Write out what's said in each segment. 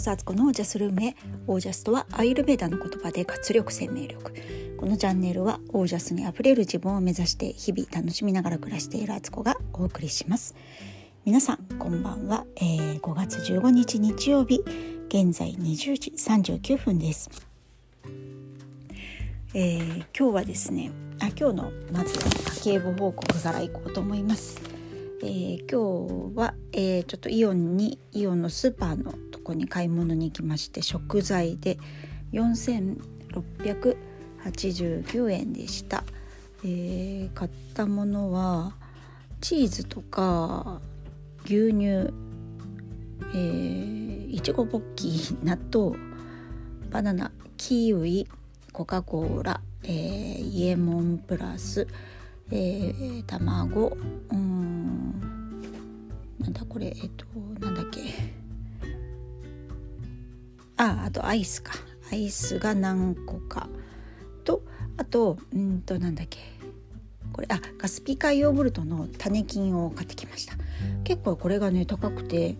こそアツコのオージャスルームへオージャスとはアイルベーダの言葉で活力生命力このチャンネルはオージャスにあふれる自分を目指して日々楽しみながら暮らしているアツコがお送りします皆さんこんばんは、えー、5月15日日曜日現在20時39分ですえー、今日はですねあ今日のまず家計簿報告からいこうと思いますえー、今日は、えー、ちょっとイオンにイオンのスーパーのとこに買い物に行きまして食材で4689円でした、えー、買ったものはチーズとか牛乳、えー、いちごポッキー納豆バナナキウイコカ・コーラ、えー、イエモンプラス、えー、卵うんなんだこれえっとなんだっけ。ああとアイスか。アイスが何個か。とあとうんとなんだっけ。これあガスピカヨーグルトの種菌を買ってきました。結構これがね高くて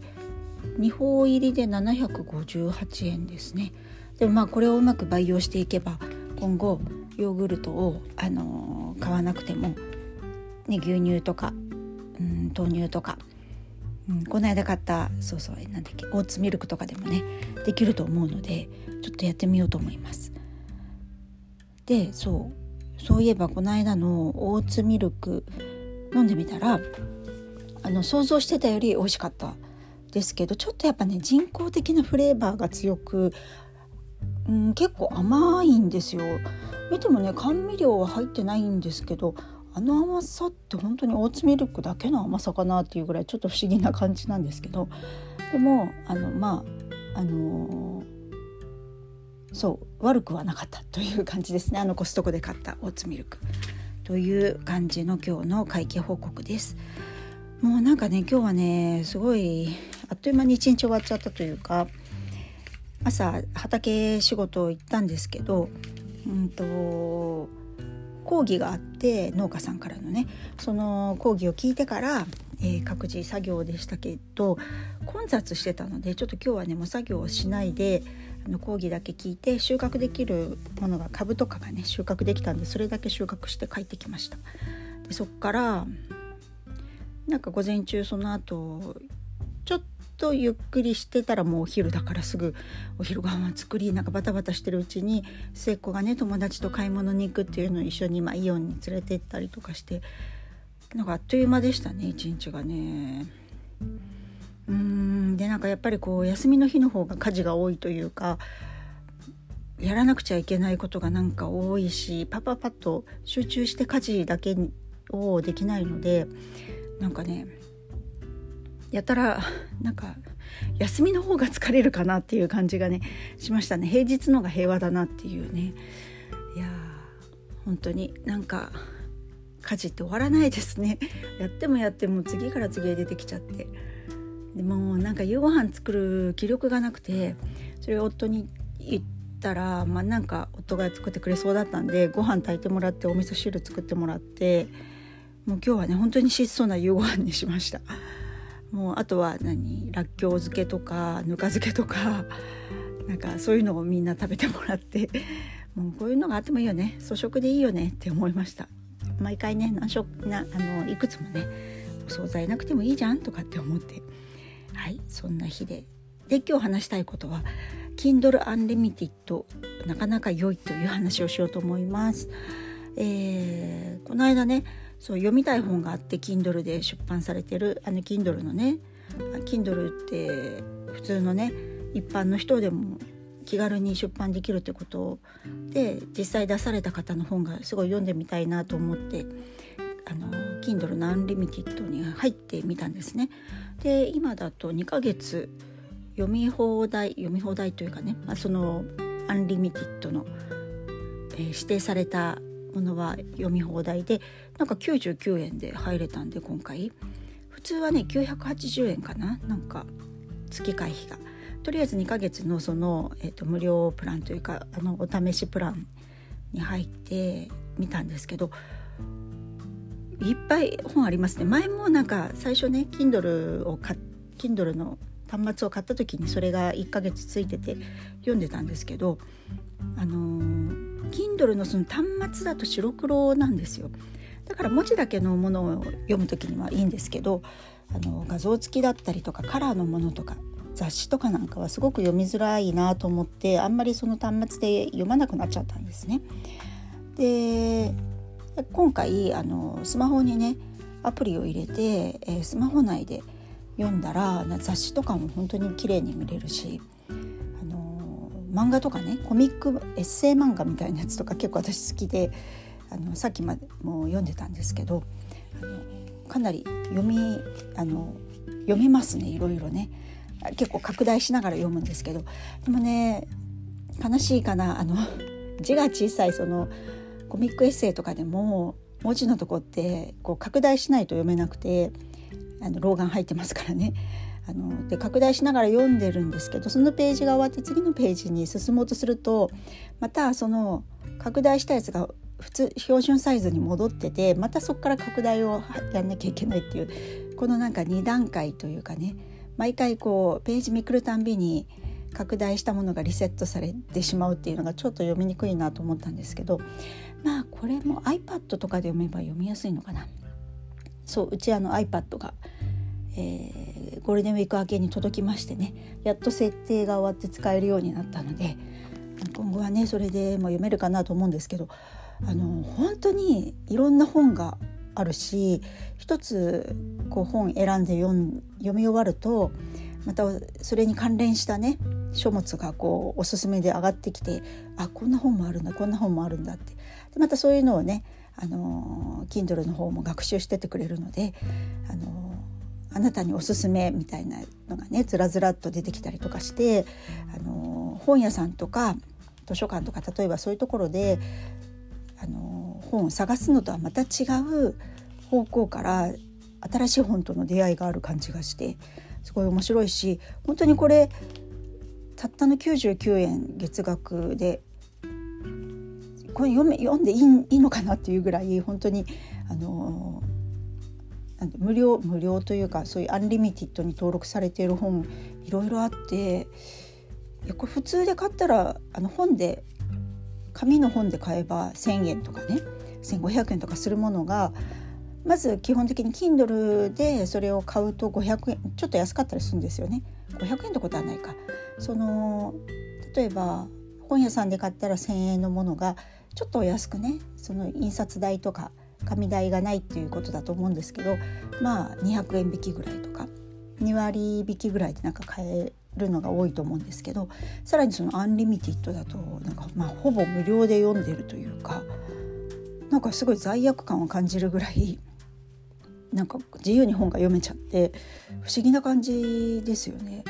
2包入りで758円ですね。でもまあこれをうまく培養していけば今後ヨーグルトを、あの、買わなくても、ね、牛乳とか、うん、豆乳とか、うん、この間買ったそうそうなんだっけオーツミルクとかでもねできると思うのでちょっとやってみようと思います。でそうそういえばこの間のオーツミルク飲んでみたらあの想像してたより美味しかったですけどちょっとやっぱね人工的なフレーバーが強くうん、結構甘いんですよ。見てもね甘味料は入ってないんですけどあの甘さって本当にオーツミルクだけの甘さかなっていうぐらいちょっと不思議な感じなんですけどでもあのまああのー、そう悪くはなかったという感じですね。あのコストコで買ったオーツミルク。という感じの今日の会計報告です。もうなんかね今日はねすごいあっという間に一日終わっちゃったというか朝畑仕事行ったんですけど、うんと、講義があって農家さんからのねその講義を聞いてから、えー、各自作業でしたけど混雑してたのでちょっと今日はねもう作業をしないであの講義だけ聞いて収穫できるものが株とかがね収穫できたんでそれだけ収穫して帰ってきました。でそっからなんか午前中その後ちょっとゆっくりしてたらもうお昼だからすぐお昼ご飯作りなんかバタバタしてるうちに末っ子がね友達と買い物に行くっていうのを一緒に、まあ、イオンに連れて行ったりとかしてなんかあっという間でしたね一日がね。うんでなんかやっぱりこう休みの日の方が家事が多いというかやらなくちゃいけないことがなんか多いしパパパッと集中して家事だけをできないのでなんかねやたらなんか休みの方が疲れるかなっていう感じがねしましたね。平日のが平和だなっていうね。いや本当になんか家事って終わらないですね。やってもやっても次から次へ出てきちゃって。でもなんか夕ご飯作る気力がなくてそれを夫に言ったらまあなんか夫が作ってくれそうだったんでご飯炊いてもらってお味噌汁作ってもらってもう今日はね本当に質素な夕ご飯にしました。もうあとは何らっきょう漬けとかぬか漬けとか なんかそういうのをみんな食べてもらって もうこういうのがあってもいいよね。粗食でいいよね。って思いました。毎回ね何食なあのいくつもねお惣菜なくてもいいじゃんとかって思って。はいそんな日で。で今日話したいことは Kindle Unlimited なかなか良いという話をしようと思います。えー、この間ねそう読みたい本があって Kindle で出版されてるあの Kindle のね Kindle って普通のね一般の人でも気軽に出版できるってことで実際出された方の本がすごい読んでみたいなと思ってあの Kindle のアンリミテッドに入ってみたんですね。で今だと2ヶ月読み放題読み放題というかね、まあ、そのアンリミテッドの、えー、指定されたものは読み放題でなんか99円で入れたんで今回。普通はね980円かな。なんか月会費が。とりあえず2ヶ月のその、えーと、無料プランというかあのお試しプランに入ってみたんですけどいっぱい本ありますね。前もなんか最初ね Kindle を買 Kindle の端末を買った時にそれが1ヶ月ついてて読んでたんですけどあの Kindle のその端末だと白黒なんですよだから文字だけのものを読む時にはいいんですけどあの画像付きだったりとかカラーのものとか雑誌とかなんかはすごく読みづらいなと思ってあんまりその端末で読まなくなっちゃったんですね。で今回あのスマホにねアプリを入れて、えー、スマホ内で読んだら雑誌とかも本当に綺麗に見れるし、あの、漫画とかねコミックエッセイ漫画みたいなやつとか結構私好きであのさっきまでも読んでたんですけどあのかなり読みあの読めますねいろいろね。結構拡大しながら読むんですけどでもね悲しいかなあの字が小さいそのコミックエッセイとかでも文字のとこってこう拡大しないと読めなくてあの老眼入ってますからね。あので拡大しながら読んでるんですけどそのページが終わって次のページに進もうとするとまたその拡大したやつが普通標準サイズに戻っててまたそこから拡大をやんなきゃいけないっていうこのなんか2段階というかね毎回こうページめくるたんびに拡大したものがリセットされてしまうっていうのがちょっと読みにくいなと思ったんですけどまあこれも iPad とかで読めば読みやすいのかなそううちあの iPad が、えー、ゴールデンウィーク明けに届きましてねやっと設定が終わって使えるようになったので今後はねそれでも読めるかなと思うんですけどあの本当にいろんな本があるし一つこう本選んで読読み終わるとまたそれに関連したね書物がこうおすすめで上がってきてあこんな本もあるんだこんな本もあるんだって。でまたそういうのをねあの Kindle の方も学習しててくれるのであのあなたにおすすめみたいなのがねずらずらっと出てきたりとかしてあの本屋さんとか図書館とか例えばそういうところであの本を探すのとはまた違う方向から新しい本との出会いがある感じがしてすごい面白いし本当にこれたったの99円月額でこれ読め読んでいいいいのかなっていうぐらい本当にあの無料無料というかそういうアンリミティッドに登録されている本いろいろあっていやこれ普通で買ったらあの本で紙の本で買えば1,000円とかね1,500円とかするものがまず基本的に Kindle でそれを買うと500円ちょっと安かったりするんですよね。500円ってことはないか。その例えば本屋さんで買ったら1,000円のものがちょっと安くねその印刷代とか紙代がないっていうことだと思うんですけどまあ200円引きぐらいとか2割引きぐらいでなんか買えるのが多いと思うんですけどさらにそのアンリミティッドだとなんかまあほぼ無料で読んでるというかなんかすごい罪悪感を感じるぐらいなんか自由に本が読めちゃって不思議な感じですよね。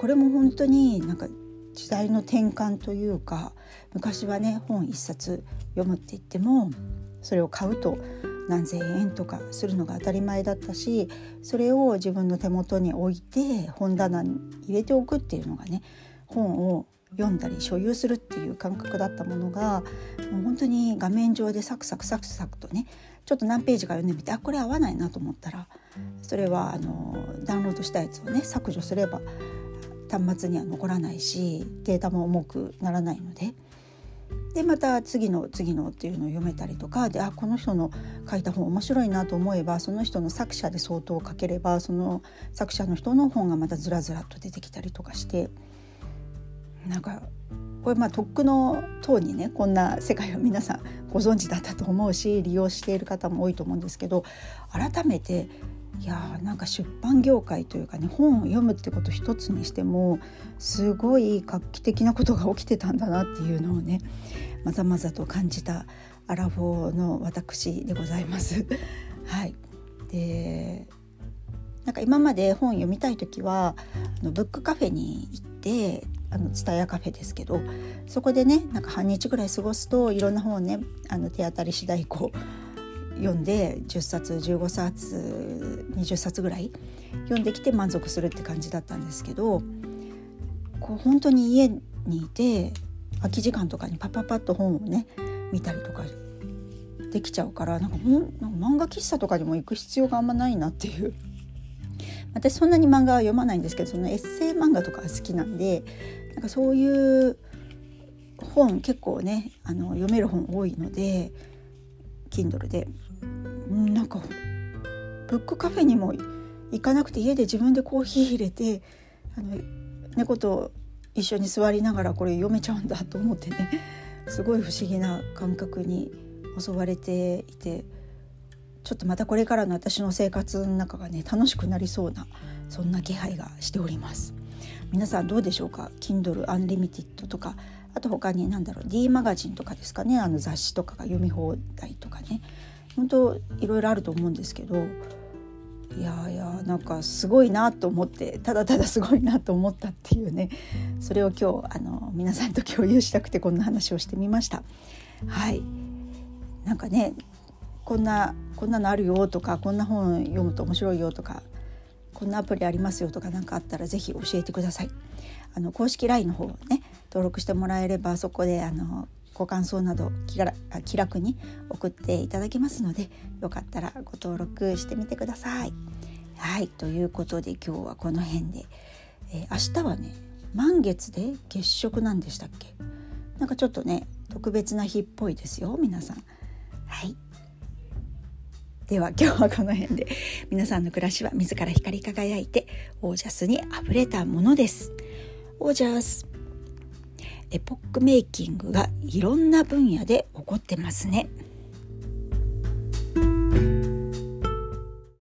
これも本当になんか時代の転換というか昔はね本一冊読むって言ってもそれを買うと何千円とかするのが当たり前だったしそれを自分の手元に置いて本棚に入れておくっていうのがね本を読んだり所有するっていう感覚だったものがもう本当に画面上でサクサクサクサクとねちょっと何ページか読んでみてあこれ合わないなと思ったらそれはあのダウンロードしたやつをね削除すれば端末には残らないしデータも重くならないので。でまた次の次のっていうのを読めたりとかであこの人の書いた本面白いなと思えばその人の作者で相当書ければその作者の人の本がまたずらずらと出てきたりとかしてなんかこれまあとっくの塔にねこんな世界を皆さんご存知だったと思うし利用している方も多いと思うんですけど改めていやなんか出版業界というかね本を読むってこと一つにしてもすごい画期的なことが起きてたんだなっていうのをねまざまざと感じたアラフォーの私でございます。はい、でなんか今まで本読みたい時はあのブックカフェに行ってあの蔦屋カフェですけどそこでねなんか半日ぐらい過ごすといろんな本をねあの手当たり次第こう読んで10冊15冊20冊ぐらい読んできて満足するって感じだったんですけどこう本当に家にいて空き時間とかにパパパッと本をね見たりとかできちゃうからなんか漫画喫茶とかにも行く必要があんまないなっていう。私そんなに漫画は読まないんですけどそのエッセイ漫画とか好きなんでなんかそういう本結構ねあの読める本多いので Kindle で。なんかブックカフェにも行かなくて家で自分でコーヒー入れてあの猫と一緒に座りながらこれ読めちゃうんだと思ってね。すごい不思議な感覚に襲われていて。ちょっとまたこれからの私の生活の中がね楽しくなりそうなそんな気配がしております。皆さんどうでしょうか？Kindle Unlimited とかあと他に何だろう D マガジンとかですかね。あの雑誌とかが読み放題とかね。本当いろいろあると思うんですけど。いやいやなんかすごいなと思ってただただすごいなと思ったっていうね。それを今日あの皆さんと共有したくてこんな話をしてみました。はい。なんかねこんなこんなのあるよとかこんな本読むと面白いよとかこんなアプリありますよとか何かあったら是非教えてください。あの公式 LINE の方ね登録してもらえればそこであのご感想など気が気楽に送っていただけますのでよかったらご登録してみてください。はいということで今日はこの辺で、えー、明日はね満月で月食なんでしたっけ？なんかちょっとね特別な日っぽいですよ皆さん。はいでは今日はこの辺で皆さんの暮らしは自ら光り輝いてオージャスにあふれたものです。オージャスエポックメイキングがいろんな分野で起こってますね。